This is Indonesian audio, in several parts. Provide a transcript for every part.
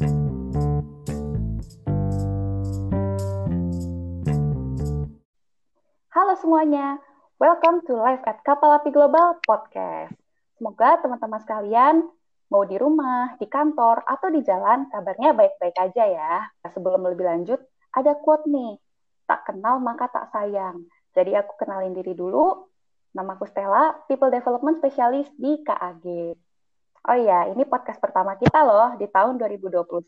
Halo semuanya, welcome to Live at Kapal Api Global Podcast. Semoga teman-teman sekalian mau di rumah, di kantor, atau di jalan, kabarnya baik-baik aja ya. Sebelum lebih lanjut, ada quote nih, tak kenal maka tak sayang. Jadi aku kenalin diri dulu, nama aku Stella, People Development Specialist di KAG. Oh iya, ini podcast pertama kita loh di tahun 2021.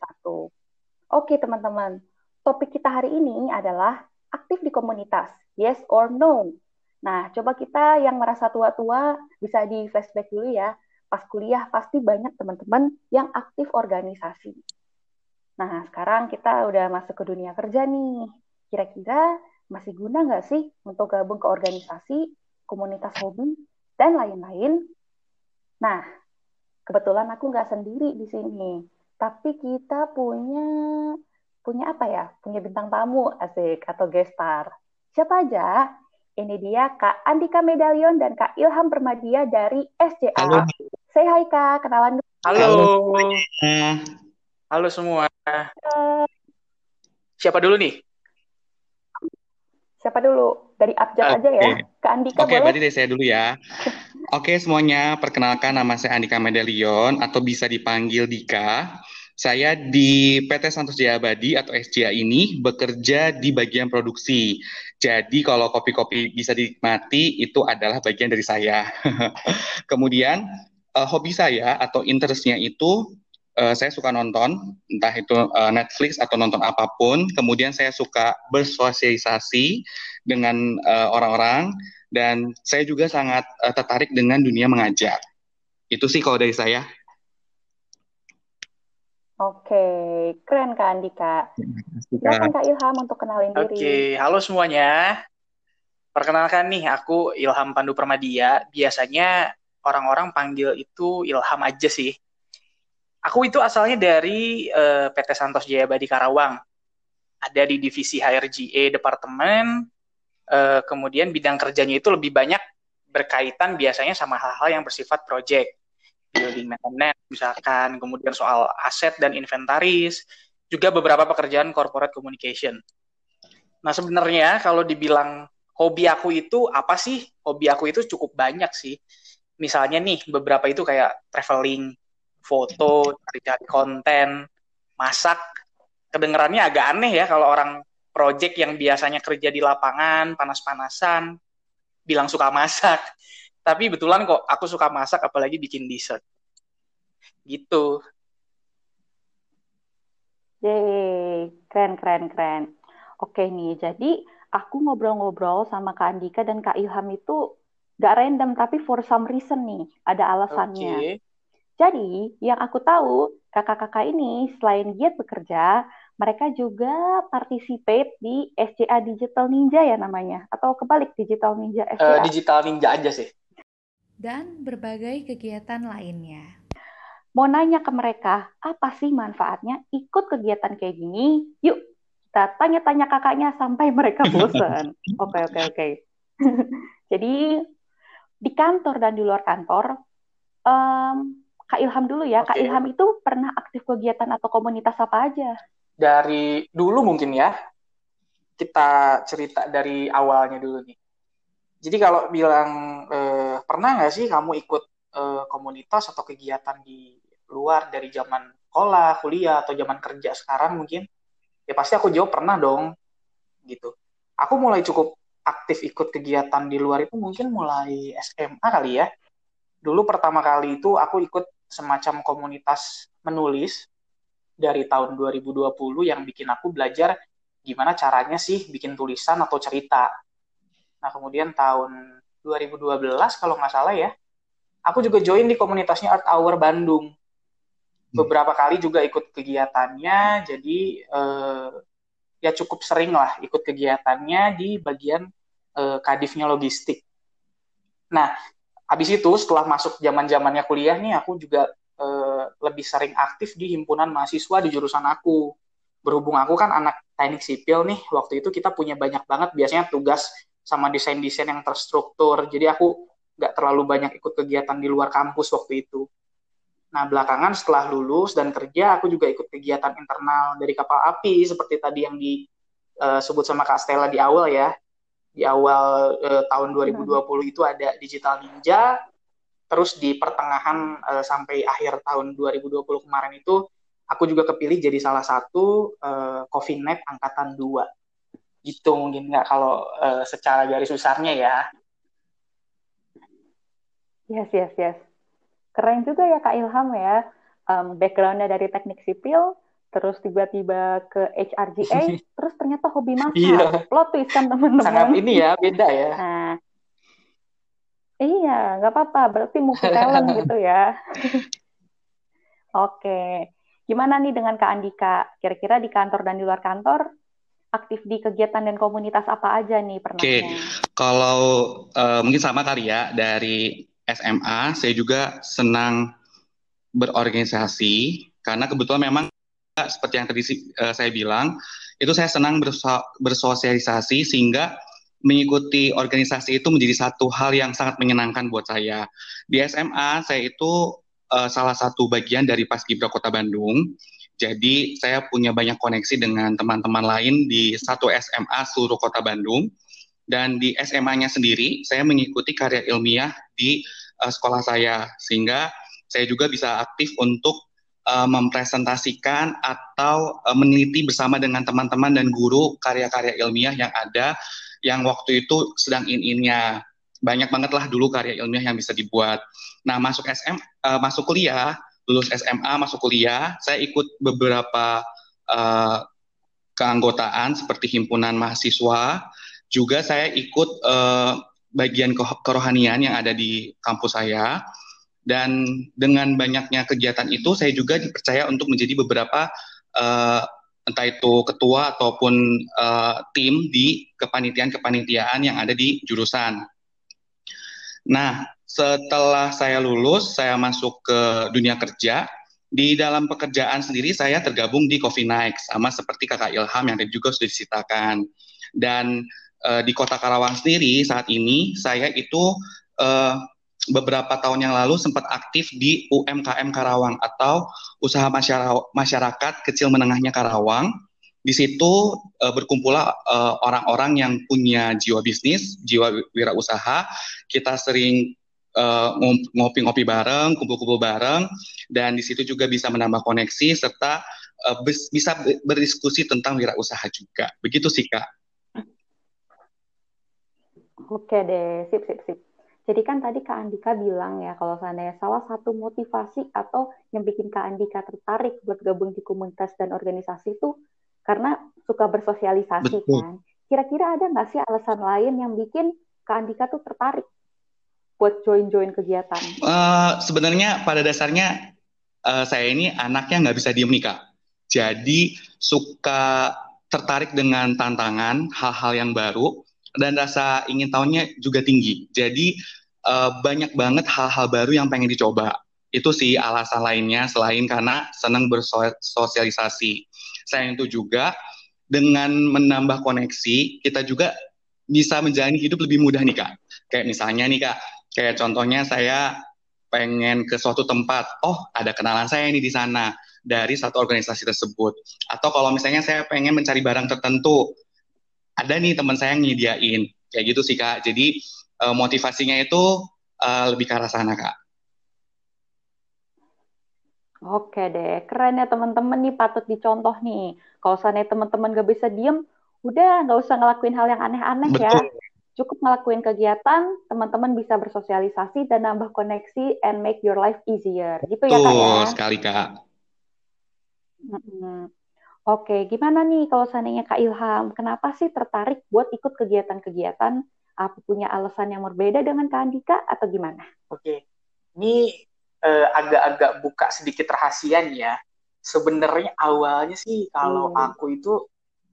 Oke teman-teman, topik kita hari ini adalah aktif di komunitas, yes or no. Nah, coba kita yang merasa tua-tua bisa di flashback dulu ya. Pas kuliah pasti banyak teman-teman yang aktif organisasi. Nah, sekarang kita udah masuk ke dunia kerja nih. Kira-kira masih guna nggak sih untuk gabung ke organisasi, komunitas hobi, dan lain-lain? Nah, kebetulan aku nggak sendiri di sini. Tapi kita punya punya apa ya? Punya bintang tamu asik atau gestar. Siapa aja? Ini dia Kak Andika Medalion dan Kak Ilham Permadia dari SCA. Halo. Say hi Kak, kenalan dulu. Halo. Halo, semua. Halo. Siapa dulu nih? Siapa dulu? Dari Abjad okay. aja ya. Kak Andika Oke, okay, berarti dari saya dulu ya. Oke, semuanya perkenalkan nama saya Andika Medalion atau bisa dipanggil Dika. Saya di PT Santos Jaya Abadi atau SJA ini bekerja di bagian produksi. Jadi kalau kopi-kopi bisa dinikmati itu adalah bagian dari saya. Kemudian uh, hobi saya atau interestnya itu uh, saya suka nonton, entah itu uh, Netflix atau nonton apa pun. Kemudian saya suka bersosialisasi dengan orang-orang dan saya juga sangat uh, tertarik dengan dunia mengajar. Itu sih kalau dari saya. Oke, keren Kak Andika. Silakan Kak Ilham untuk kenalin diri. Oke, halo semuanya. Perkenalkan nih, aku Ilham Pandu Permadia. Biasanya orang-orang panggil itu Ilham aja sih. Aku itu asalnya dari uh, eh, PT Santos Jaya Badi Karawang. Ada di divisi HRGA departemen. Uh, kemudian bidang kerjanya itu lebih banyak berkaitan biasanya sama hal-hal yang bersifat project building maintenance misalkan, kemudian soal aset dan inventaris, juga beberapa pekerjaan corporate communication. Nah sebenarnya kalau dibilang hobi aku itu apa sih? Hobi aku itu cukup banyak sih. Misalnya nih beberapa itu kayak traveling, foto, cari-cari konten, masak. Kedengerannya agak aneh ya kalau orang project yang biasanya kerja di lapangan, panas-panasan, bilang suka masak. Tapi betulan kok aku suka masak apalagi bikin dessert. Gitu. Yeay, keren keren keren. Oke nih, jadi aku ngobrol-ngobrol sama Kak Andika dan Kak Ilham itu gak random tapi for some reason nih, ada alasannya. Okay. Jadi, yang aku tahu, kakak-kakak ini selain giat bekerja, mereka juga participate di SCA Digital Ninja ya namanya, atau kebalik Digital Ninja SCA. Uh, eh, Digital Ninja aja sih dan berbagai kegiatan lainnya. Mau nanya ke mereka, apa sih manfaatnya ikut kegiatan kayak gini? Yuk, kita tanya-tanya kakaknya sampai mereka bosan. Oke, oke, oke. Jadi, di kantor dan di luar kantor, um, Kak Ilham dulu ya. Okay. Kak Ilham itu pernah aktif kegiatan atau komunitas apa aja? Dari dulu mungkin ya. Kita cerita dari awalnya dulu nih. Jadi kalau bilang eh, pernah nggak sih kamu ikut eh, komunitas atau kegiatan di luar dari zaman sekolah, kuliah atau zaman kerja sekarang mungkin? Ya pasti aku jawab pernah dong, gitu. Aku mulai cukup aktif ikut kegiatan di luar itu mungkin mulai SMA kali ya. Dulu pertama kali itu aku ikut semacam komunitas menulis dari tahun 2020 yang bikin aku belajar gimana caranya sih bikin tulisan atau cerita Nah, kemudian tahun 2012 kalau nggak salah ya, aku juga join di komunitasnya Art Hour Bandung. Hmm. Beberapa kali juga ikut kegiatannya, jadi eh, ya cukup sering lah ikut kegiatannya di bagian eh, kadifnya logistik. Nah, habis itu setelah masuk zaman zamannya kuliah nih, aku juga eh, lebih sering aktif di himpunan mahasiswa di jurusan aku. Berhubung aku kan anak teknik sipil nih, waktu itu kita punya banyak banget biasanya tugas sama desain-desain yang terstruktur. Jadi aku nggak terlalu banyak ikut kegiatan di luar kampus waktu itu. Nah, belakangan setelah lulus dan kerja, aku juga ikut kegiatan internal dari kapal api, seperti tadi yang disebut sama Kak Stella di awal ya. Di awal uh, tahun 2020 hmm. itu ada Digital Ninja, terus di pertengahan uh, sampai akhir tahun 2020 kemarin itu, aku juga kepilih jadi salah satu uh, Coffee Night Angkatan 2. Gitu mungkin nggak kalau uh, secara garis besarnya ya. Yes, yes, yes keren juga ya Kak Ilham ya. Um, backgroundnya dari teknik sipil, terus tiba-tiba ke HRGA, terus ternyata hobi masak. Iya. Plot twist kan teman-teman. Sangat ini ya, beda ya. Nah, iya, nggak apa-apa. Berarti multi talent gitu ya. Oke. Gimana nih dengan Kak Andika? Kira-kira di kantor dan di luar kantor, aktif di kegiatan dan komunitas apa aja nih pernah? Oke, kalau uh, mungkin sama kali ya dari SMA saya juga senang berorganisasi karena kebetulan memang seperti yang tadi uh, saya bilang itu saya senang berso bersosialisasi sehingga mengikuti organisasi itu menjadi satu hal yang sangat menyenangkan buat saya. Di SMA saya itu uh, salah satu bagian dari Paskibra Kota Bandung. Jadi saya punya banyak koneksi dengan teman-teman lain di satu SMA seluruh Kota Bandung. Dan di SMA-nya sendiri saya mengikuti karya ilmiah di uh, sekolah saya sehingga saya juga bisa aktif untuk uh, mempresentasikan atau uh, meneliti bersama dengan teman-teman dan guru karya-karya ilmiah yang ada yang waktu itu sedang in-innya. Banyak banget lah dulu karya ilmiah yang bisa dibuat. Nah masuk SM, uh, masuk kuliah, lulus SMA masuk kuliah, saya ikut beberapa uh, keanggotaan seperti himpunan mahasiswa, juga saya ikut uh, bagian ke kerohanian yang ada di kampus saya. Dan dengan banyaknya kegiatan itu saya juga dipercaya untuk menjadi beberapa uh, entah itu ketua ataupun uh, tim di kepanitiaan-kepanitiaan yang ada di jurusan. Nah, setelah saya lulus, saya masuk ke dunia kerja. Di dalam pekerjaan sendiri saya tergabung di Coffee Night sama seperti Kakak Ilham yang tadi juga sudah diceritakan. Dan uh, di Kota Karawang sendiri saat ini saya itu uh, beberapa tahun yang lalu sempat aktif di UMKM Karawang atau usaha masyarakat kecil menengahnya Karawang. Di situ uh, berkumpullah orang-orang uh, yang punya jiwa bisnis, jiwa wirausaha. Kita sering uh, ngopi-ngopi bareng, kumpul-kumpul bareng, dan di situ juga bisa menambah koneksi serta uh, bisa berdiskusi tentang wirausaha juga. Begitu sih kak. Oke deh, sip, sip, sip. Jadi kan tadi Kak Andika bilang ya, kalau seandainya salah satu motivasi atau yang bikin Kak Andika tertarik buat gabung di komunitas dan organisasi itu karena suka bersosialisasi Betul. kan. Kira-kira ada nggak sih alasan lain yang bikin Kak Andika tuh tertarik buat join-join kegiatan? Uh, sebenarnya pada dasarnya uh, saya ini anaknya nggak bisa diem nih Kak. Jadi suka tertarik dengan tantangan, hal-hal yang baru, dan rasa ingin tahunya juga tinggi. Jadi uh, banyak banget hal-hal baru yang pengen dicoba. Itu sih alasan lainnya selain karena senang bersosialisasi. Selain itu juga dengan menambah koneksi, kita juga bisa menjalani hidup lebih mudah nih kak. Kayak misalnya nih kak, kayak contohnya saya pengen ke suatu tempat, oh ada kenalan saya nih di sana dari satu organisasi tersebut. Atau kalau misalnya saya pengen mencari barang tertentu, ada nih teman saya yang nyediain kayak gitu sih kak jadi uh, motivasinya itu uh, lebih ke arah sana kak Oke deh, keren ya teman-teman nih patut dicontoh nih. Kalau sana teman-teman gak bisa diem, udah nggak usah ngelakuin hal yang aneh-aneh ya. Cukup ngelakuin kegiatan, teman-teman bisa bersosialisasi dan nambah koneksi and make your life easier. Gitu ya kak ya. sekali kak. Mm -hmm. Oke, gimana nih kalau seandainya Kak Ilham, kenapa sih tertarik buat ikut kegiatan-kegiatan? Apa punya alasan yang berbeda dengan Kak Andika atau gimana? Oke, ini uh, agak-agak buka sedikit rahasia nih ya. Sebenarnya awalnya sih kalau hmm. aku itu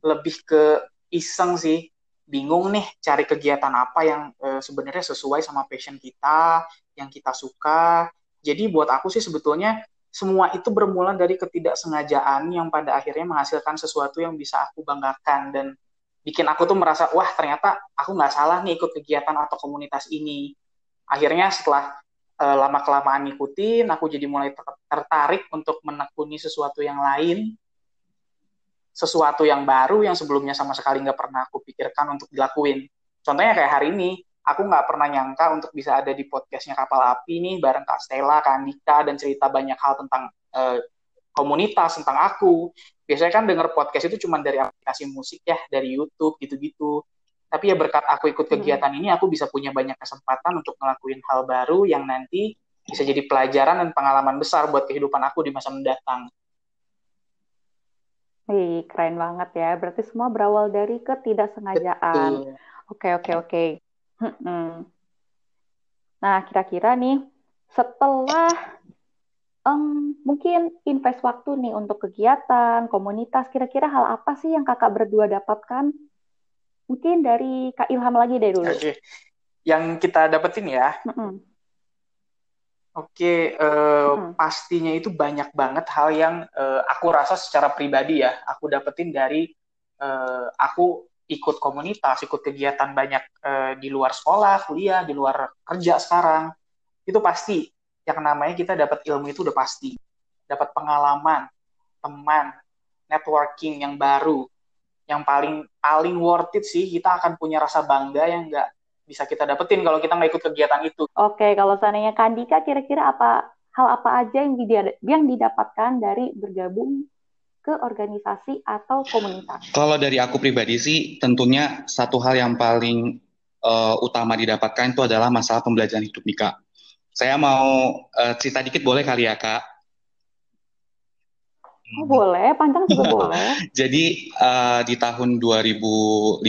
lebih ke iseng sih, bingung nih cari kegiatan apa yang uh, sebenarnya sesuai sama passion kita, yang kita suka. Jadi buat aku sih sebetulnya semua itu bermula dari ketidaksengajaan yang pada akhirnya menghasilkan sesuatu yang bisa aku banggakan dan bikin aku tuh merasa wah ternyata aku nggak salah nih ikut kegiatan atau komunitas ini akhirnya setelah uh, lama kelamaan ngikutin, aku jadi mulai tertarik untuk menekuni sesuatu yang lain, sesuatu yang baru yang sebelumnya sama sekali nggak pernah aku pikirkan untuk dilakuin. Contohnya kayak hari ini, aku nggak pernah nyangka untuk bisa ada di podcastnya Kapal Api nih bareng Kak Stella, Kak Andika, dan cerita banyak hal tentang uh, komunitas, tentang aku. Biasanya kan denger podcast itu cuma dari aplikasi musik ya, dari YouTube gitu-gitu tapi ya berkat aku ikut hmm. kegiatan hmm. ini aku bisa punya banyak kesempatan untuk ngelakuin hal baru yang nanti bisa jadi pelajaran dan pengalaman besar buat kehidupan aku di masa mendatang. Wih, keren banget ya. Berarti semua berawal dari ketidaksengajaan. Oke, oke, oke. Nah, kira-kira nih, setelah um, mungkin invest waktu nih untuk kegiatan, komunitas, kira-kira hal apa sih yang kakak berdua dapatkan Mungkin dari Kak Ilham lagi deh dulu. Oke. Yang kita dapetin ya. Mm. Oke, uh, hmm. pastinya itu banyak banget hal yang uh, aku rasa secara pribadi ya, aku dapetin dari uh, aku ikut komunitas, ikut kegiatan banyak uh, di luar sekolah, kuliah, di luar kerja sekarang. Itu pasti yang namanya kita dapat ilmu itu udah pasti. Dapat pengalaman, teman, networking yang baru, yang paling paling worth it sih kita akan punya rasa bangga yang nggak bisa kita dapetin kalau kita nggak ikut kegiatan itu. Oke, kalau seandainya Kandika kira-kira apa hal apa aja yang didapatkan dari bergabung ke organisasi atau komunitas? Kalau dari aku pribadi sih tentunya satu hal yang paling uh, utama didapatkan itu adalah masalah pembelajaran hidup nih Kak. Saya mau uh, cerita dikit boleh kali ya Kak? Oh, boleh, panjang juga boleh. Jadi uh, di tahun 2015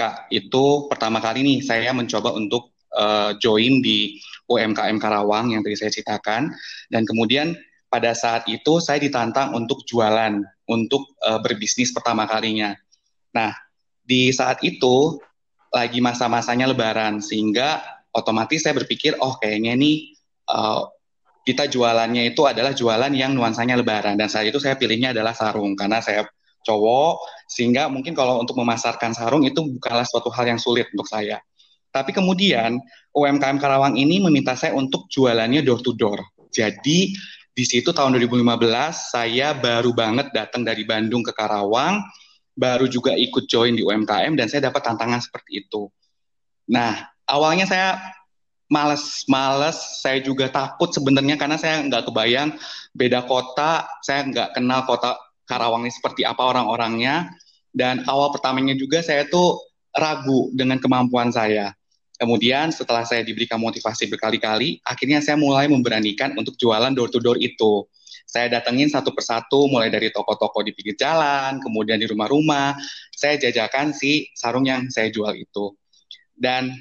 kak, itu pertama kali nih saya mencoba untuk uh, join di UMKM Karawang yang tadi saya ceritakan, dan kemudian pada saat itu saya ditantang untuk jualan, untuk uh, berbisnis pertama kalinya. Nah di saat itu lagi masa-masanya Lebaran, sehingga otomatis saya berpikir, oh kayaknya nih uh, kita jualannya itu adalah jualan yang nuansanya lebaran dan saat itu saya pilihnya adalah sarung karena saya cowok sehingga mungkin kalau untuk memasarkan sarung itu bukanlah suatu hal yang sulit untuk saya. Tapi kemudian UMKM Karawang ini meminta saya untuk jualannya door to door. Jadi di situ tahun 2015 saya baru banget datang dari Bandung ke Karawang, baru juga ikut join di UMKM dan saya dapat tantangan seperti itu. Nah, awalnya saya males males saya juga takut sebenarnya karena saya nggak kebayang beda kota saya nggak kenal kota Karawang ini seperti apa orang-orangnya dan awal pertamanya juga saya tuh ragu dengan kemampuan saya kemudian setelah saya diberikan motivasi berkali-kali akhirnya saya mulai memberanikan untuk jualan door to door itu. Saya datengin satu persatu mulai dari toko-toko di pinggir jalan kemudian di rumah-rumah. Saya jajakan si sarung yang saya jual itu. Dan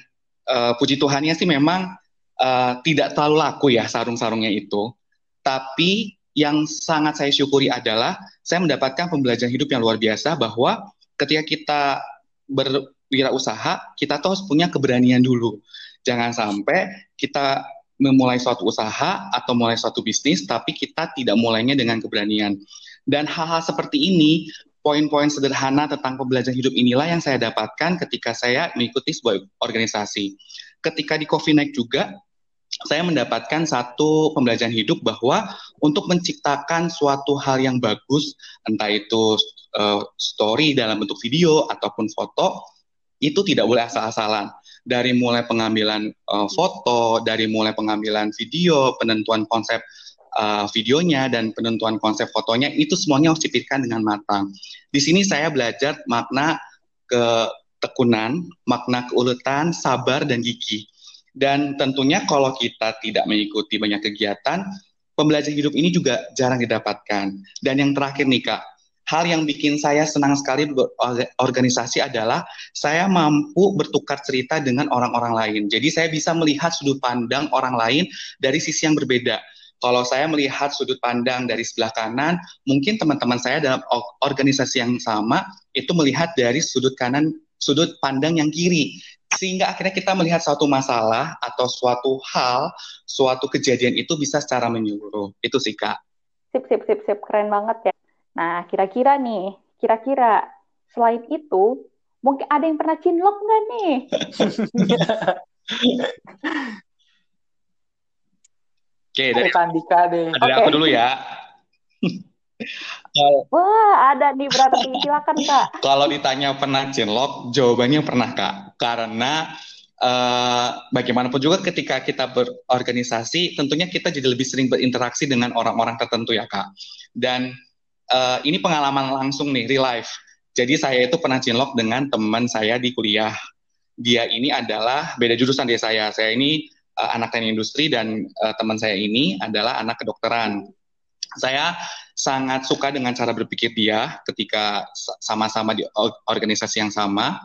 uh, puji Tuhannya sih memang uh, tidak terlalu laku ya sarung-sarungnya itu. Tapi yang sangat saya syukuri adalah saya mendapatkan pembelajaran hidup yang luar biasa bahwa ketika kita berwirausaha, kita tuh harus punya keberanian dulu. Jangan sampai kita memulai suatu usaha atau mulai suatu bisnis, tapi kita tidak mulainya dengan keberanian. Dan hal-hal seperti ini poin-poin sederhana tentang pembelajaran hidup inilah yang saya dapatkan ketika saya mengikuti sebuah organisasi. Ketika di Coffee Night juga, saya mendapatkan satu pembelajaran hidup bahwa untuk menciptakan suatu hal yang bagus, entah itu uh, story dalam bentuk video ataupun foto, itu tidak boleh asal-asalan. Dari mulai pengambilan uh, foto, dari mulai pengambilan video, penentuan konsep uh, videonya dan penentuan konsep fotonya itu semuanya harus dipikirkan dengan matang. Di sini saya belajar makna ketekunan, makna keuletan, sabar dan gigi. Dan tentunya kalau kita tidak mengikuti banyak kegiatan, pembelajaran hidup ini juga jarang didapatkan. Dan yang terakhir nih Kak, hal yang bikin saya senang sekali berorganisasi adalah saya mampu bertukar cerita dengan orang-orang lain. Jadi saya bisa melihat sudut pandang orang lain dari sisi yang berbeda. Kalau saya melihat sudut pandang dari sebelah kanan, mungkin teman-teman saya dalam organisasi yang sama itu melihat dari sudut kanan, sudut pandang yang kiri. Sehingga akhirnya kita melihat suatu masalah atau suatu hal, suatu kejadian itu bisa secara menyeluruh. Itu sih, Kak. Sip, sip, sip, sip. Keren banget ya. Nah, kira-kira nih, kira-kira selain itu, mungkin ada yang pernah cinlok nggak nih? Oke, dari, Bukan Dika deh. dari Oke. aku dulu ya. Wah, ada nih berarti. Silakan, Kak. Kalau ditanya pernah cinlok, jawabannya pernah Kak. Karena eh, bagaimanapun juga ketika kita berorganisasi, tentunya kita jadi lebih sering berinteraksi dengan orang-orang tertentu ya Kak. Dan eh, ini pengalaman langsung nih, real life. Jadi saya itu pernah cinlok dengan teman saya di kuliah. Dia ini adalah beda jurusan dari saya. Saya ini eh, anak teknik industri dan eh, teman saya ini adalah anak kedokteran. Saya sangat suka dengan cara berpikir dia ketika sa- sama-sama di or- organisasi yang sama.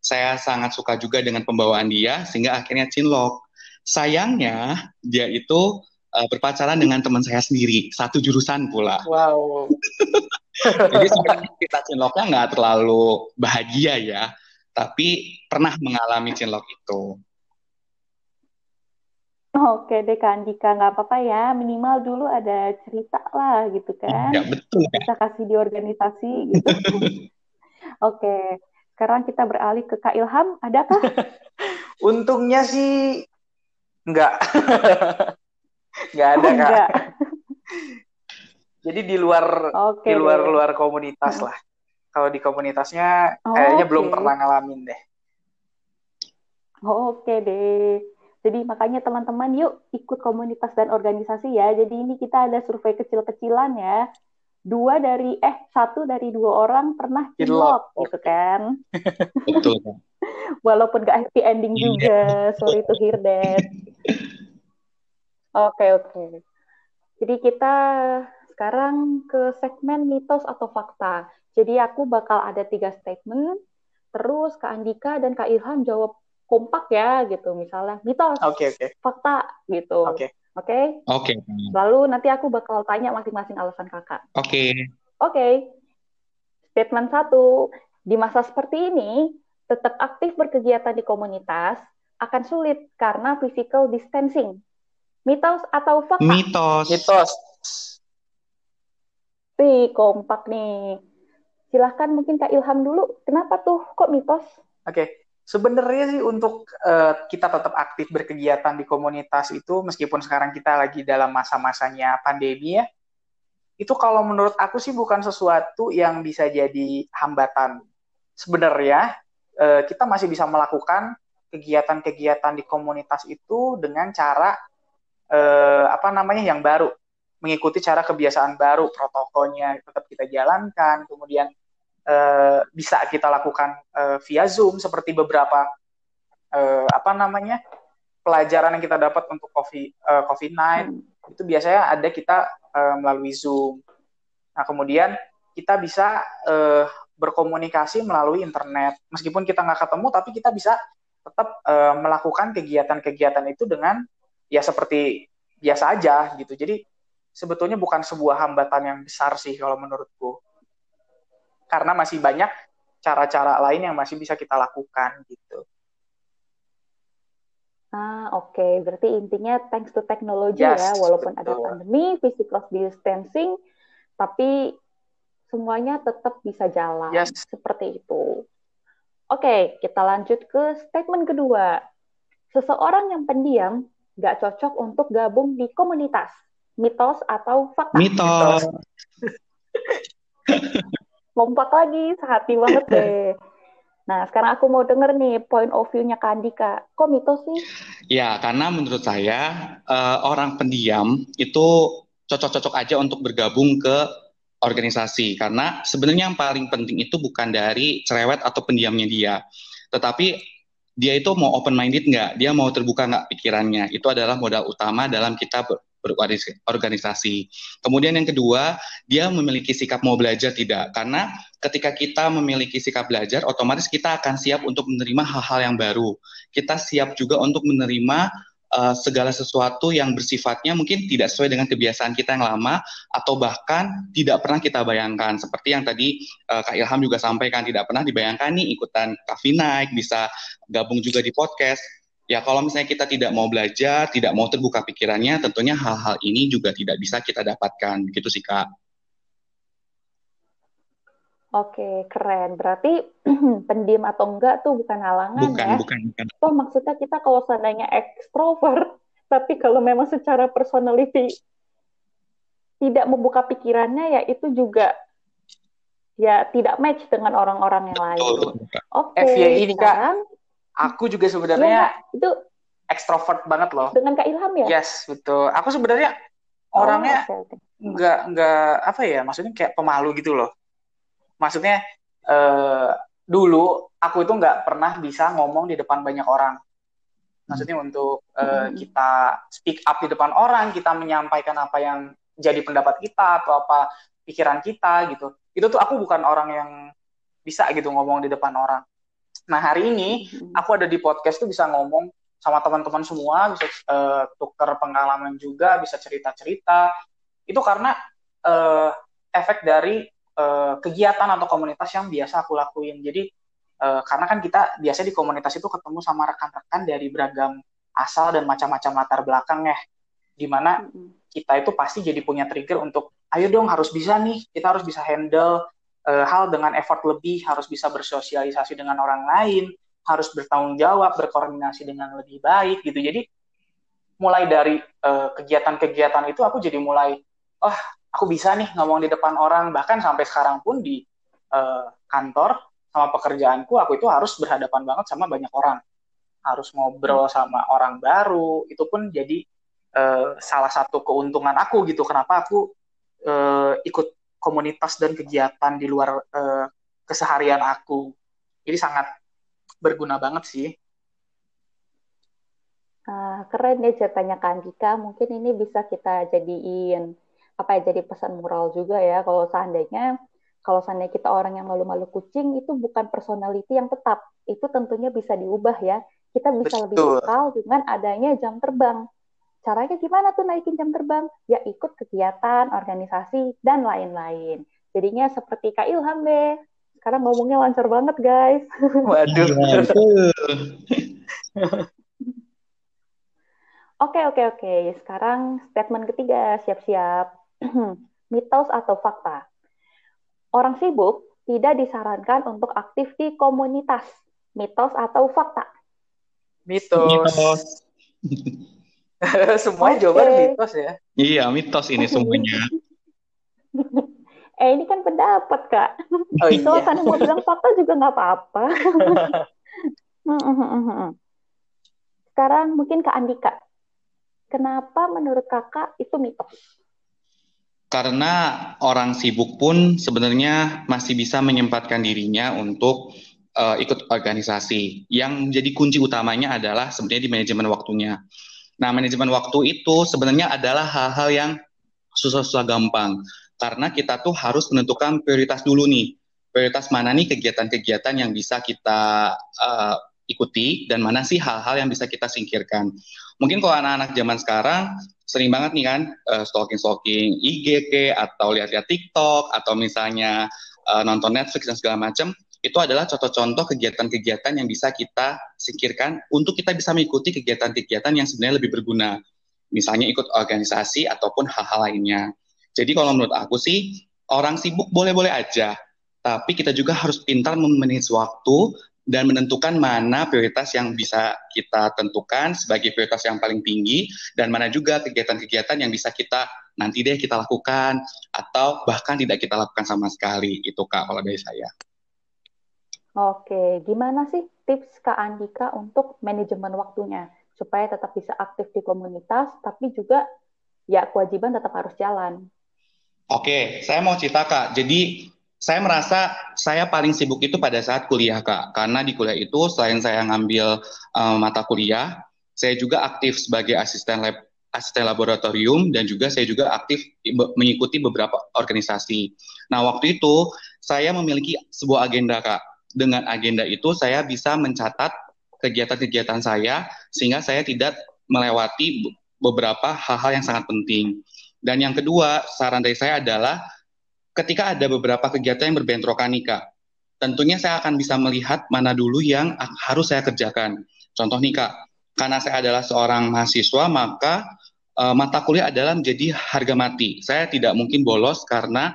Saya sangat suka juga dengan pembawaan dia sehingga akhirnya cinlok. Sayangnya dia itu eh, berpacaran dengan teman saya sendiri, satu jurusan pula. Wow. Jadi sebenarnya kita cinloknya nggak terlalu bahagia ya, tapi pernah mengalami cinlok itu. Oke deh, Kak Andika. Nggak apa-apa ya. Minimal dulu ada cerita lah gitu kan. Ya betul kan? Bisa kasih di organisasi gitu. Oke. Sekarang kita beralih ke Kak Ilham. Adakah? Untungnya sih enggak. Enggak ada, Oh, Kak. enggak. Jadi di luar Oke. di luar luar komunitas lah. Kalau di komunitasnya kayaknya Oke. belum pernah ngalamin deh. Oke deh. Jadi makanya teman-teman yuk ikut komunitas dan organisasi ya. Jadi ini kita ada survei kecil-kecilan ya. Dua dari eh satu dari dua orang pernah cinlok gitu kan. Betul. Walaupun gak happy ending Iya. juga. Sorry to hear that. Oke oke. Jadi kita sekarang ke segmen mitos atau fakta. Jadi aku bakal ada tiga statement. Terus Kak Andika dan Kak Ilham jawab kompak ya gitu. Misalnya mitos, Oke, oke. fakta gitu. Oke. Oke. Oke. Lalu nanti aku bakal tanya masing-masing alasan kakak. Oke. Oke. Statement satu. Di masa seperti ini, tetap aktif berkegiatan di komunitas akan sulit karena physical distancing. Mitos atau fakta? Mitos. Mitos. Wih, kompak nih. Silahkan mungkin Kak Ilham dulu. Kenapa tuh kok mitos? Oke, sebenarnya sih untuk eh, kita tetap aktif berkegiatan di komunitas itu, meskipun sekarang kita lagi dalam masa-masanya pandemi ya, itu kalau menurut aku sih bukan sesuatu yang bisa jadi hambatan. Sebenarnya eh, kita masih bisa melakukan kegiatan-kegiatan di komunitas itu dengan cara eh, apa namanya yang baru, mengikuti cara kebiasaan baru, protokolnya tetap kita jalankan, kemudian eh, bisa kita lakukan eh, via Zoom seperti beberapa eh, apa namanya pelajaran yang kita dapat untuk COVID eh, COVID-19 Hmm. itu biasanya ada kita eh, melalui Zoom. Nah kemudian kita bisa eh, berkomunikasi melalui internet meskipun kita nggak ketemu tapi kita bisa tetap eh, melakukan kegiatan-kegiatan itu dengan ya seperti biasa aja gitu. Jadi sebetulnya bukan sebuah hambatan yang besar sih kalau menurutku karena masih banyak cara-cara lain yang masih bisa kita lakukan gitu. Ah, oke. Berarti intinya thanks to technology Yes, ya, walaupun ada betul. pandemi, physical distancing, tapi semuanya tetap bisa jalan. Yes. Seperti itu. Oke, kita lanjut ke statement kedua. Seseorang yang pendiam nggak cocok untuk gabung di komunitas. Mitos atau fakta? Mitos. Lompat lagi, sehati banget deh. Nah, sekarang aku mau denger nih point of view-nya Kak Andika. Kok mitos sih? Ya, karena menurut saya eh, orang pendiam itu cocok-cocok aja untuk bergabung ke organisasi. Karena sebenarnya yang paling penting itu bukan dari cerewet atau pendiamnya dia, tetapi dia itu mau open minded nggak, dia mau terbuka nggak pikirannya. Itu adalah modal utama dalam kita ber- berorganisasi. Kemudian yang kedua, dia memiliki sikap mau belajar tidak? Karena ketika kita memiliki sikap belajar, otomatis kita akan siap untuk menerima hal-hal yang baru. Kita siap juga untuk menerima uh, segala sesuatu yang bersifatnya mungkin tidak sesuai dengan kebiasaan kita yang lama atau bahkan tidak pernah kita bayangkan. Seperti yang tadi uh, Kak Ilham juga sampaikan, tidak pernah dibayangkan nih ikutan Cafe Night, bisa gabung juga di podcast. Ya kalau misalnya kita tidak mau belajar, tidak mau terbuka pikirannya, tentunya hal-hal ini juga tidak bisa kita dapatkan. Gitu sih Kak. Oke, keren. Berarti pendiam atau enggak tuh bukan halangan Bukan, ya. bukan, bukan. Toh maksudnya kita kalau seandainya ekstrovert, Tapi kalau memang secara personality tidak membuka pikirannya ya itu juga ya tidak match dengan orang-orang yang lain. Oke, okay, ini kak, aku juga sebenarnya ya, itu ekstrovert banget loh. Dengan Kak Ilham ya? Yes, betul. Aku sebenarnya oh, orangnya oh, okay, okay. nggak nggak apa ya, maksudnya kayak pemalu gitu loh. Maksudnya uh, dulu aku itu nggak pernah bisa ngomong di depan banyak orang. Maksudnya untuk uh, kita speak up di depan orang, kita menyampaikan apa yang jadi pendapat kita atau apa pikiran kita gitu. Itu tuh aku bukan orang yang bisa gitu ngomong di depan orang. Nah hari ini hmm. aku ada di podcast tuh bisa ngomong sama teman-teman semua, bisa uh, tukar pengalaman juga, bisa cerita-cerita. Itu karena uh, efek dari uh, kegiatan atau komunitas yang biasa aku lakuin. Jadi uh, karena kan kita biasa di komunitas itu ketemu sama rekan-rekan dari beragam asal dan macam-macam latar belakang ya, di mana kita itu pasti jadi punya trigger untuk ayo dong harus bisa nih, kita harus bisa handle uh, hal dengan effort lebih, harus bisa bersosialisasi dengan orang lain, harus bertanggung jawab, berkoordinasi dengan lebih baik gitu. Jadi mulai dari kegiatan kegiatan-kegiatan itu aku jadi mulai oh aku bisa nih ngomong di depan orang. Bahkan sampai sekarang pun di uh, kantor sama pekerjaanku aku itu harus berhadapan banget sama banyak orang. Harus ngobrol sama orang baru. Itu pun jadi uh, salah satu keuntungan aku gitu. Kenapa aku uh, ikut komunitas dan kegiatan di luar uh, keseharian aku. Jadi sangat berguna banget sih. Uh, keren ya ceritanya Kak Andika. Mungkin ini bisa kita jadiin apa ya jadi pesan moral juga ya. Kalau seandainya kalau seandainya kita orang yang malu-malu kucing itu bukan personality yang tetap. Itu tentunya bisa diubah ya. Kita bisa Betul. lebih lokal dengan adanya jam terbang. Caranya gimana tuh naikin jam terbang? Ya ikut kegiatan, organisasi, dan lain-lain. Jadinya seperti Kak Ilham deh. Sekarang ngomongnya lancar banget, guys. Waduh. Oke, oke, oke. Sekarang statement ketiga, siap-siap. Mitos atau fakta? Orang sibuk tidak disarankan untuk aktif di komunitas. Mitos atau fakta? Mitos. mitos. semuanya okay. jawaban mitos ya? Iya, mitos ini semuanya. eh ini kan pendapat kak oh, iya. kalau sana mau bilang fakta juga nggak apa-apa sekarang mungkin kak Andika kenapa menurut kakak itu mitos karena orang sibuk pun sebenarnya masih bisa menyempatkan dirinya untuk uh, ikut organisasi. Yang menjadi kunci utamanya adalah sebenarnya di manajemen waktunya. Nah, manajemen waktu itu sebenarnya adalah hal-hal yang susah-susah gampang karena kita tuh harus menentukan prioritas dulu nih. Prioritas mana nih kegiatan-kegiatan yang bisa kita uh, ikuti dan mana sih hal-hal yang bisa kita singkirkan. Mungkin kalau anak-anak zaman sekarang sering banget nih kan uh, stalking-stalking IG ke atau lihat-lihat TikTok atau misalnya uh, nonton Netflix dan segala macam itu adalah contoh-contoh kegiatan-kegiatan yang bisa kita singkirkan untuk kita bisa mengikuti kegiatan-kegiatan yang sebenarnya lebih berguna. Misalnya ikut organisasi ataupun hal-hal lainnya. Jadi kalau menurut aku sih orang sibuk boleh-boleh aja, tapi kita juga harus pintar memanage waktu dan menentukan mana prioritas yang bisa kita tentukan sebagai prioritas yang paling tinggi dan mana juga kegiatan-kegiatan yang bisa kita nanti deh kita lakukan atau bahkan tidak kita lakukan sama sekali itu kak kalau dari saya. Oke, gimana sih tips Kak Andika untuk manajemen waktunya supaya tetap bisa aktif di komunitas tapi juga ya kewajiban tetap harus jalan? Oke, saya mau cerita Kak. Jadi saya merasa saya paling sibuk itu pada saat kuliah Kak. Karena di kuliah itu selain saya ngambil um, mata kuliah, saya juga aktif sebagai asisten lab asisten laboratorium dan juga saya juga aktif mengikuti beberapa organisasi. Nah, waktu itu saya memiliki sebuah agenda Kak. Dengan agenda itu saya bisa mencatat kegiatan-kegiatan saya sehingga saya tidak melewati beberapa hal-hal yang sangat penting. Dan yang kedua, saran dari saya adalah ketika ada beberapa kegiatan yang berbentrokan nih Kak, tentunya saya akan bisa melihat mana dulu yang harus saya kerjakan. Contoh nih Kak, karena saya adalah seorang mahasiswa, maka uh, mata kuliah adalah menjadi harga mati. Saya tidak mungkin bolos karena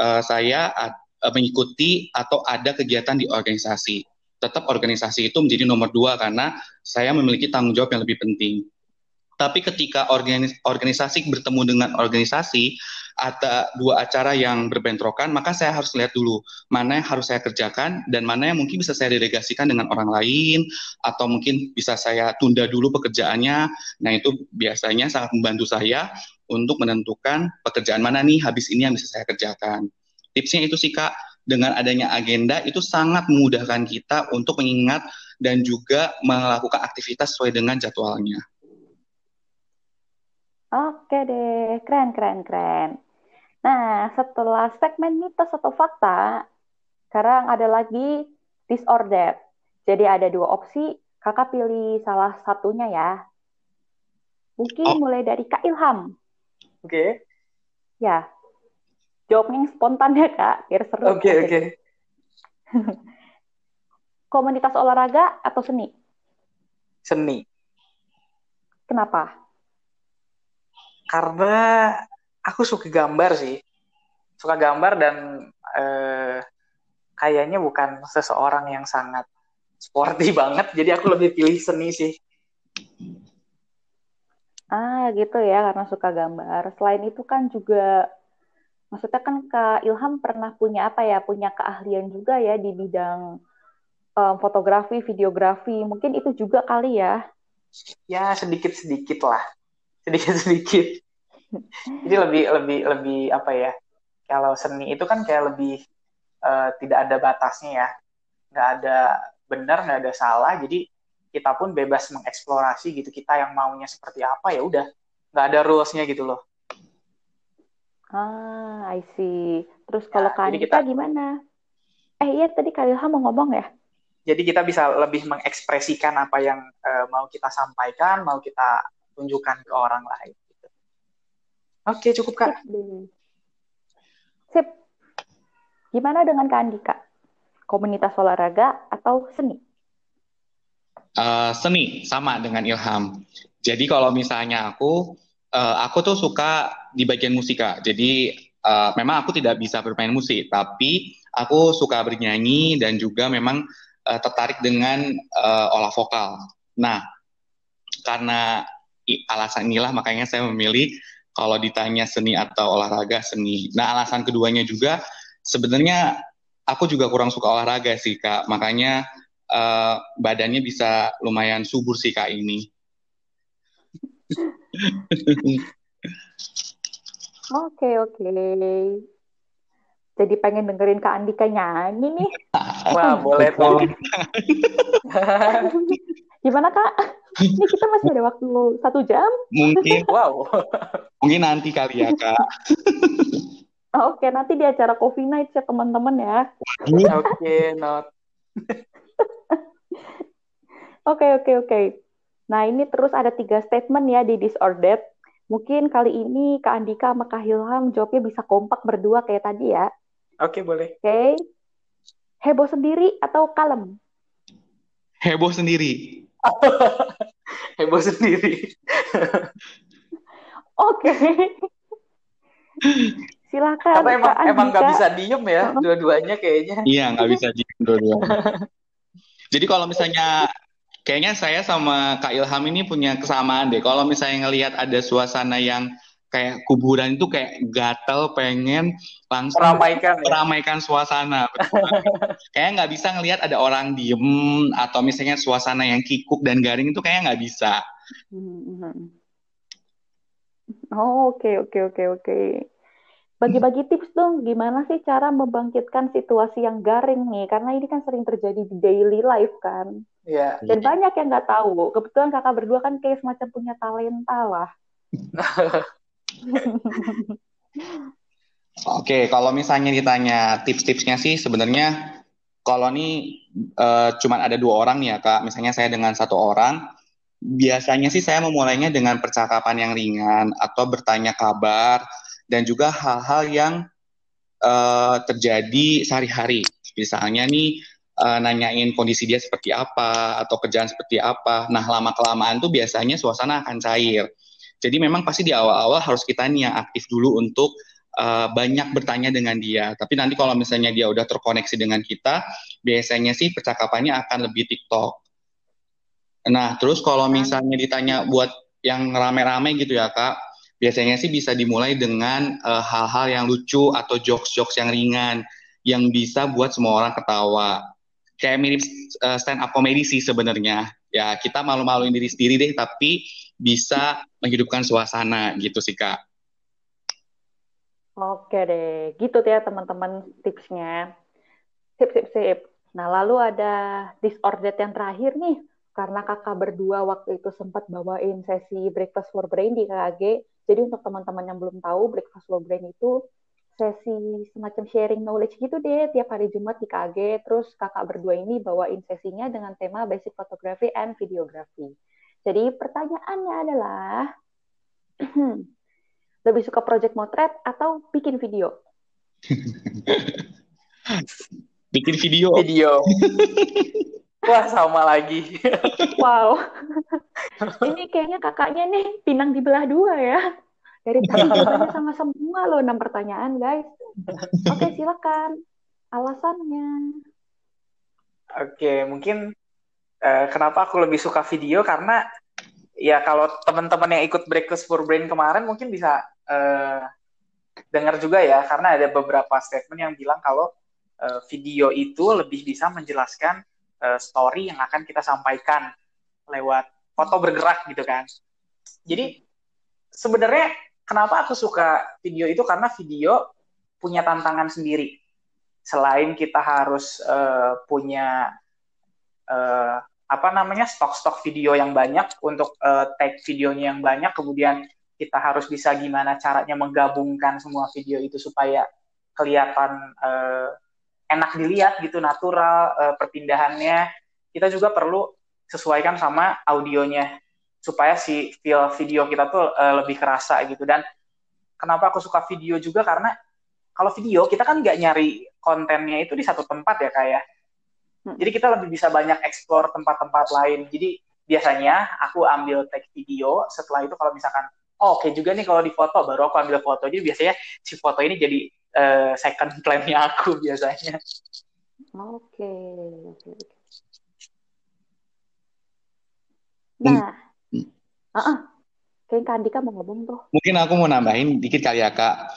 uh, saya uh, mengikuti atau ada kegiatan di organisasi. Tetap organisasi itu menjadi nomor dua karena saya memiliki tanggung jawab yang lebih penting. Tapi ketika organis organisasi bertemu dengan organisasi atau dua acara yang berbentrokan, maka saya harus lihat dulu mana yang harus saya kerjakan dan mana yang mungkin bisa saya delegasikan dengan orang lain atau mungkin bisa saya tunda dulu pekerjaannya. Nah, itu biasanya sangat membantu saya untuk menentukan pekerjaan mana nih habis ini yang bisa saya kerjakan. Tipsnya itu sih Kak, dengan adanya agenda itu sangat memudahkan kita untuk mengingat dan juga melakukan aktivitas sesuai dengan jadwalnya. Oke deh, keren, keren, keren. Nah, setelah segmen mitos atau fakta, sekarang ada lagi disorder. Jadi ada dua opsi, kakak pilih salah satunya ya. Mungkin oh. mulai dari Kak Ilham. Oke. Okay. Ya, jawabnya yang spontan ya kak, biar seru. Oke okay, oke. Okay. Komunitas olahraga atau seni? Seni. Kenapa? karena aku suka gambar sih. Suka gambar dan eh, kayaknya bukan seseorang yang sangat sporty banget. Jadi aku lebih pilih seni sih. Ah gitu ya karena suka gambar. Selain itu kan juga maksudnya kan Kak Ilham pernah punya apa ya punya keahlian juga ya di bidang um, fotografi videografi. Mungkin itu juga kali ya. Ya sedikit sedikit lah. Sedikit sedikit jadi lebih lebih lebih apa ya kalau seni itu kan kayak lebih uh, tidak ada batasnya ya. Nggak ada benar nggak ada salah. Jadi kita pun bebas mengeksplorasi gitu kita yang maunya seperti apa ya udah. Nggak ada rulesnya gitu loh. Ah I see. Terus kalau ya, kita gimana? Eh iya tadi Kak mau ngomong ya? Jadi kita bisa lebih mengekspresikan apa yang uh, mau kita sampaikan mau kita tunjukkan ke orang lain. Oke, cukup Kak. Sip. Gimana dengan Kak Andika? Komunitas olahraga atau seni? Uh, seni, sama dengan Ilham. Jadi kalau misalnya aku, uh, aku tuh suka di bagian musik Kak. Jadi uh, memang aku tidak bisa bermain musik, tapi aku suka bernyanyi dan juga memang uh, tertarik dengan uh, olah vokal. Nah, karena alasan inilah makanya saya memilih kalau ditanya seni atau olahraga seni. Nah alasan keduanya juga sebenarnya aku juga kurang suka olahraga sih kak, makanya uh, badannya bisa lumayan subur sih kak ini. Oke oke. Jadi pengen dengerin Kak Andika nyanyi nih. Wah, boleh tuh. Gimana Kak? Ini kita masih ada waktu satu jam? Mungkin. wow. Mungkin nanti kali ya Kak. Oke, nanti di acara Coffee Night ya teman-teman ya. Oke, not. Oke, oke, oke. Nah, ini terus ada tiga statement ya di Disordered. Mungkin kali ini Kak Andika sama Kak Hilham jawabnya bisa kompak berdua kayak tadi ya. Oke, boleh. Oke. Heboh sendiri atau kalem? Heboh sendiri. Heboh sendiri. Oke. Silakan. Apa emang emang nggak bisa diem ya dua-duanya kayaknya. Iya nggak bisa diem dua-duanya. Jadi kalau misalnya kayaknya saya sama Kak Ilham ini punya kesamaan deh. Kalau misalnya ngelihat ada suasana yang kayak kuburan itu kayak gatel pengen langsung meramaikan meramaikan ya? suasana kayak nggak bisa ngelihat ada orang diem atau misalnya suasana yang kikuk dan garing itu kayak nggak bisa oh oke oke oke oke bagi-bagi tips dong gimana sih cara membangkitkan situasi yang garing nih karena ini kan sering terjadi di daily life kan Iya. Dan banyak yang nggak tahu. Kebetulan kakak berdua kan kayak semacam punya talenta lah. Oke, kalau misalnya ditanya tips-tipsnya sih sebenarnya kalau ini uh, cuman ada dua orang ya kak, misalnya saya dengan satu orang, biasanya sih saya memulainya dengan percakapan yang ringan atau bertanya kabar dan juga hal-hal yang uh, terjadi sehari-hari. Misalnya nih uh, nanyain kondisi dia seperti apa atau kerjaan seperti apa. Nah lama kelamaan tuh biasanya suasana akan cair. Jadi memang pasti di awal-awal harus kita nih yang aktif dulu untuk uh, banyak bertanya dengan dia. Tapi nanti kalau misalnya dia udah terkoneksi dengan kita, biasanya sih percakapannya akan lebih TikTok. Nah, terus kalau misalnya ditanya buat yang rame-rame gitu ya kak, biasanya sih bisa dimulai dengan hal hal-hal yang lucu atau jokes-jokes yang ringan yang bisa buat semua orang ketawa. Kayak mirip uh, stand up comedy sih sebenarnya. Ya kita malu-maluin diri sendiri deh, tapi bisa menghidupkan suasana gitu sih kak. Oke deh, gitu ya teman-teman tipsnya. Sip, sip, sip. Nah, lalu ada disordered yang terakhir nih, karena kakak berdua waktu itu sempat bawain sesi Breakfast for Brain di KAG. Jadi untuk teman-teman yang belum tahu, Breakfast for Brain itu sesi semacam sharing knowledge gitu deh, tiap hari Jumat di KAG. Terus kakak berdua ini bawain sesinya dengan tema Basic Photography and Videography. Jadi pertanyaannya adalah, Lebih suka project motret atau bikin video? bikin video. Video. Wah, sama lagi. wow. Ini kayaknya kakaknya nih pinang di belah dua ya. Dari tadi jawabannya sama semua loh, enam pertanyaan, guys. Oke, silakan. Alasannya. Oke, mungkin uh, kenapa aku lebih suka video karena ya kalau teman-teman yang ikut Breakfast for Brain kemarin mungkin bisa uh, dengar juga ya karena ada beberapa statement yang bilang kalau uh, video itu lebih bisa menjelaskan uh, story yang akan kita sampaikan lewat foto bergerak gitu kan. Jadi sebenarnya kenapa aku suka video itu karena video punya tantangan sendiri. Selain kita harus uh, punya uh, apa namanya stok-stok video yang banyak untuk uh, tag videonya yang banyak, kemudian kita harus bisa gimana caranya menggabungkan semua video itu supaya kelihatan uh, enak dilihat gitu natural uh, perpindahannya. Kita juga perlu sesuaikan sama audionya supaya si feel video kita tuh uh, lebih kerasa gitu. Dan kenapa aku suka video juga? Karena kalau video kita kan nggak nyari kontennya itu di satu tempat ya kayak ya. Hmm. jadi kita lebih bisa banyak explore tempat-tempat lain jadi biasanya aku ambil tag video setelah itu kalau misalkan oh, oke okay juga nih kalau di foto baru aku ambil foto jadi biasanya si foto ini jadi uh, second plan-nya aku biasanya oke okay. oke nah uh -uh. kayak Kak Andika mau ngomong tuh mungkin aku mau nambahin dikit kali ya kak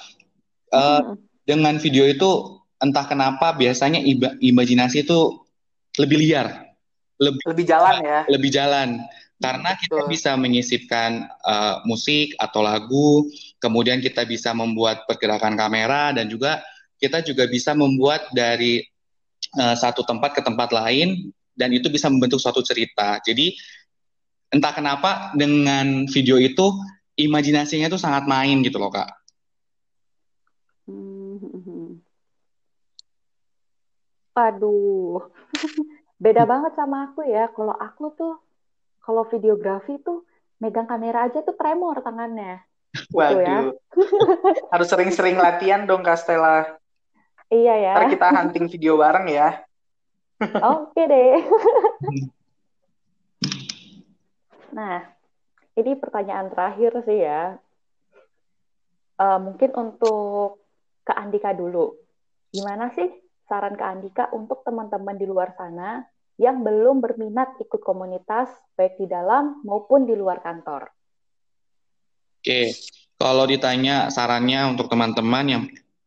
uh, hmm. dengan video itu entah kenapa biasanya imajinasi itu lebih liar lebih, lebih jalan ya lebih jalan karena kita bisa menyisipkan uh, musik atau lagu, kemudian kita bisa membuat pergerakan kamera dan juga kita juga bisa membuat dari uh, satu tempat ke tempat lain dan itu bisa membentuk suatu cerita. Jadi entah kenapa dengan video itu imajinasinya itu sangat main gitu loh kak. Hmm. Aduh, beda banget sama aku ya. Kalau aku tuh kalau videografi tuh megang kamera aja tuh tremor tangannya. Gitu Waduh. ya. Harus sering-sering latihan dong Kastela. Iya ya. Ntar kita hunting video bareng ya. Oke deh. nah, ini pertanyaan terakhir sih ya. Uh, mungkin untuk Kak Andika dulu. Gimana sih saran Kak Andika untuk teman-teman di luar sana yang belum berminat ikut komunitas baik di dalam maupun di luar kantor. Oke, kalau ditanya sarannya untuk teman-teman yang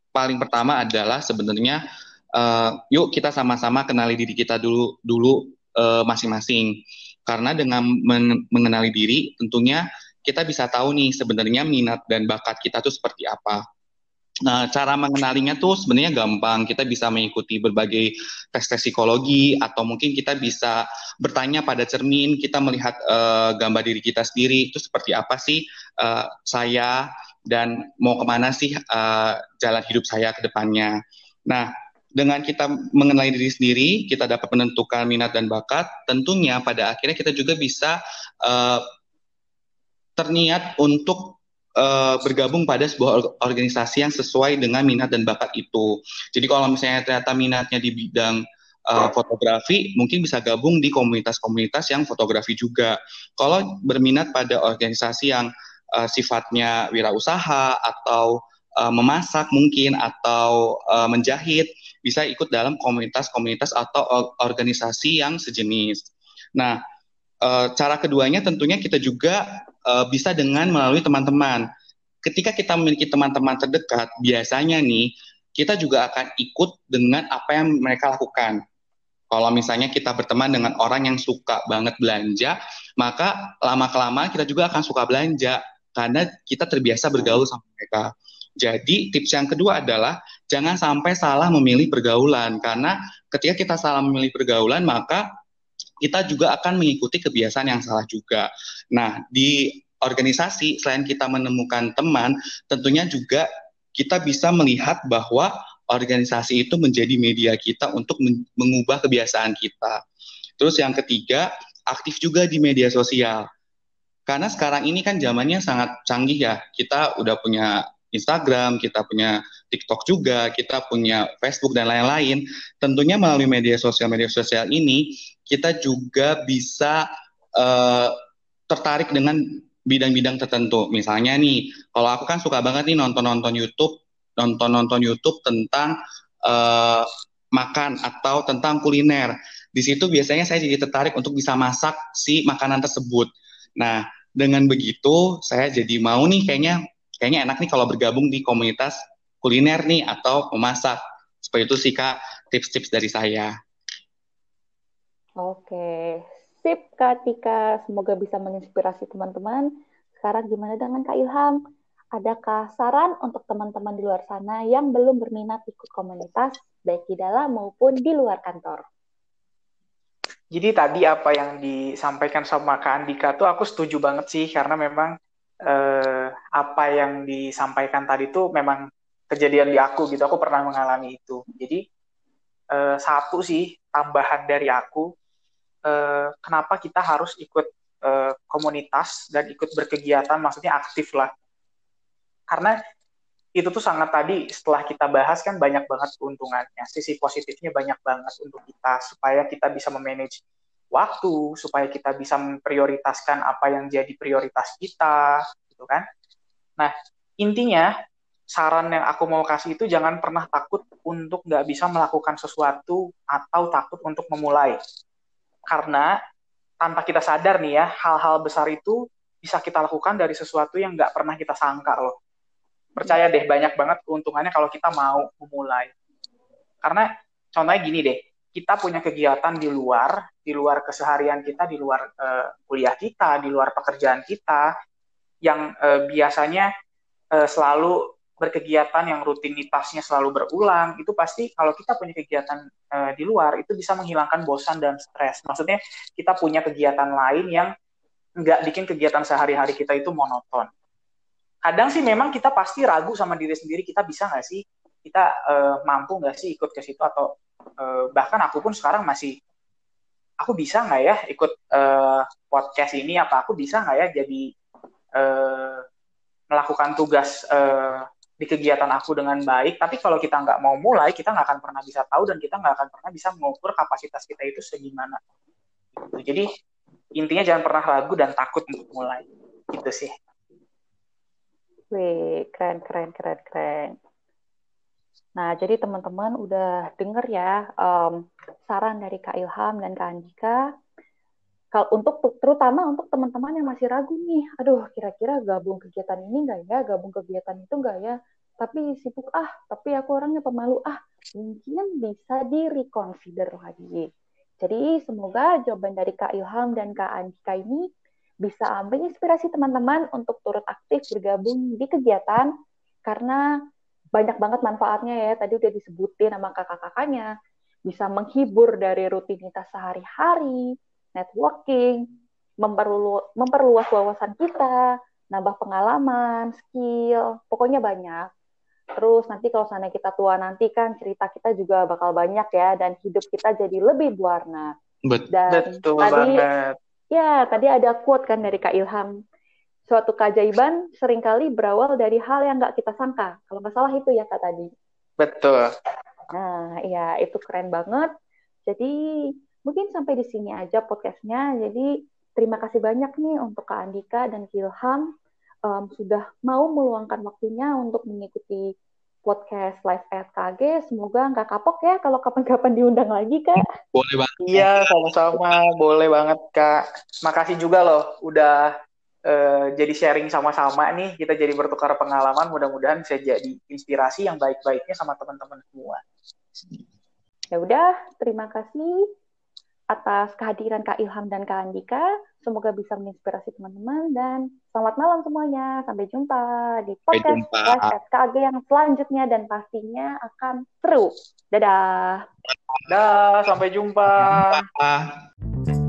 paling pertama adalah sebenarnya uh, yuk kita sama-sama kenali diri kita dulu dulu uh, masing-masing. Karena dengan men mengenali diri tentunya kita bisa tahu nih sebenarnya minat dan bakat kita tuh seperti apa. Nah, cara mengenalinya tuh sebenarnya gampang. Kita bisa mengikuti berbagai tes-tes psikologi atau mungkin kita bisa bertanya pada cermin, kita melihat uh, gambar diri kita sendiri itu seperti apa sih uh, saya dan mau ke mana sih uh, jalan hidup saya ke depannya. Nah, dengan kita mengenali diri sendiri, kita dapat menentukan minat dan bakat. Tentunya pada akhirnya kita juga bisa uh, terniat untuk uh, bergabung pada sebuah organisasi yang sesuai dengan minat dan bakat itu. Jadi kalau misalnya ternyata minatnya di bidang uh, fotografi, mungkin bisa gabung di komunitas-komunitas yang fotografi juga. Kalau berminat pada organisasi yang uh, sifatnya wirausaha atau uh, memasak mungkin atau uh, menjahit, bisa ikut dalam komunitas-komunitas atau organisasi yang sejenis. Nah, cara keduanya tentunya kita juga uh, bisa dengan melalui teman-teman. Ketika kita memiliki teman-teman terdekat, biasanya nih kita juga akan ikut dengan apa yang mereka lakukan. Kalau misalnya kita berteman dengan orang yang suka banget belanja, maka lama-kelamaan kita juga akan suka belanja karena kita terbiasa bergaul sama mereka. Jadi tips yang kedua adalah jangan sampai salah memilih pergaulan karena ketika kita salah memilih pergaulan maka kita juga akan mengikuti kebiasaan yang salah juga. Nah, di organisasi selain kita menemukan teman, tentunya juga kita bisa melihat bahwa organisasi itu menjadi media kita untuk mengubah kebiasaan kita. Terus yang ketiga, aktif juga di media sosial. Karena sekarang ini kan zamannya sangat canggih ya. Kita udah punya Instagram, kita punya TikTok juga, kita punya Facebook dan lain-lain. Tentunya melalui media sosial media sosial ini kita juga bisa uh, tertarik dengan bidang-bidang tertentu. Misalnya nih, kalau aku kan suka banget nih nonton-nonton YouTube, nonton-nonton YouTube tentang uh, makan atau tentang kuliner. Di situ biasanya saya jadi tertarik untuk bisa masak si makanan tersebut. Nah, dengan begitu saya jadi mau nih kayaknya kayaknya enak nih kalau bergabung di komunitas kuliner nih atau memasak. Seperti itu sih Kak, tips-tips dari saya. Oke, sip Kak Tika. Semoga bisa menginspirasi teman-teman. Sekarang gimana dengan Kak Ilham? Adakah saran untuk teman-teman di luar sana yang belum berminat ikut komunitas, baik di dalam maupun di luar kantor? Jadi tadi apa yang disampaikan sama Kak Andika tuh aku setuju banget sih, karena memang eh, apa yang disampaikan tadi tuh memang kejadian di aku gitu. Aku pernah mengalami itu. Jadi eh, satu sih tambahan dari aku, eh, kenapa kita harus ikut eh, komunitas dan ikut berkegiatan, maksudnya aktif lah. Karena itu tuh sangat tadi setelah kita bahas kan banyak banget keuntungannya. Sisi positifnya banyak banget untuk kita supaya kita bisa memanage waktu supaya kita bisa memprioritaskan apa yang jadi prioritas kita gitu kan nah intinya saran yang aku mau kasih itu jangan pernah takut untuk nggak bisa melakukan sesuatu atau takut untuk memulai karena tanpa kita sadar nih ya hal-hal besar itu bisa kita lakukan dari sesuatu yang nggak pernah kita sangka loh. Percaya deh banyak banget keuntungannya kalau kita mau memulai. Karena contohnya gini deh kita punya kegiatan di luar, di luar keseharian kita, di luar uh, kuliah kita, di luar pekerjaan kita, yang uh, biasanya uh, selalu berkegiatan yang rutinitasnya selalu berulang, itu pasti kalau kita punya kegiatan uh, di luar, itu bisa menghilangkan bosan dan stres. Maksudnya kita punya kegiatan lain yang nggak bikin kegiatan sehari-hari kita itu monoton. Kadang sih memang kita pasti ragu sama diri sendiri, kita bisa nggak sih, kita uh, mampu nggak sih ikut ke situ atau uh, bahkan aku pun sekarang masih aku bisa nggak ya ikut uh, podcast ini apa aku bisa nggak ya jadi uh, melakukan tugas uh, di kegiatan aku dengan baik tapi kalau kita nggak mau mulai kita nggak akan pernah bisa tahu dan kita nggak akan pernah bisa mengukur kapasitas kita itu segimana gitu. jadi intinya jangan pernah ragu dan takut untuk mulai gitu sih Wih, keren, keren, keren, keren. Nah, jadi teman-teman udah denger ya um, saran dari Kak Ilham dan Kak Andika. Kalau untuk terutama untuk teman-teman yang masih ragu nih, aduh kira-kira gabung kegiatan ini enggak ya, gabung kegiatan itu enggak ya, tapi sibuk ah, tapi aku orangnya pemalu ah, mungkin bisa di reconsider lagi. Jadi semoga jawaban dari Kak Ilham dan Kak Andika ini bisa menginspirasi teman-teman untuk turut aktif bergabung di kegiatan karena banyak banget manfaatnya ya. Tadi udah disebutin sama kakak-kakaknya. Bisa menghibur dari rutinitas sehari-hari, networking, memperlu memperluas wawasan kita, nambah pengalaman, skill, pokoknya banyak. Terus nanti kalau sana kita tua nanti kan cerita kita juga bakal banyak ya dan hidup kita jadi lebih berwarna. Dan Betul tadi, banget. Ya, tadi ada quote kan dari Kak Ilham suatu keajaiban sering kali berawal dari hal yang nggak kita sangka. Kalau nggak salah itu ya Kak tadi. Betul. Nah, ya itu keren banget. Jadi mungkin sampai di sini aja podcastnya. Jadi terima kasih banyak nih untuk Kak Andika dan Kilham um, sudah mau meluangkan waktunya untuk mengikuti podcast live at KG. Semoga nggak kapok ya kalau kapan-kapan diundang lagi, Kak. Boleh banget. Iya, sama-sama. Boleh banget, Kak. Makasih juga loh udah uh, jadi sharing sama-sama nih, kita jadi bertukar pengalaman, mudah-mudahan bisa jadi inspirasi yang baik-baiknya sama teman-teman semua. Ya udah, terima kasih atas kehadiran Kak Ilham dan Kak Andika. Semoga bisa menginspirasi teman-teman dan selamat malam semuanya. Sampai jumpa di podcast Live KG yang selanjutnya dan pastinya akan seru. Dadah. Dadah, sampai jumpa. Sampai jumpa.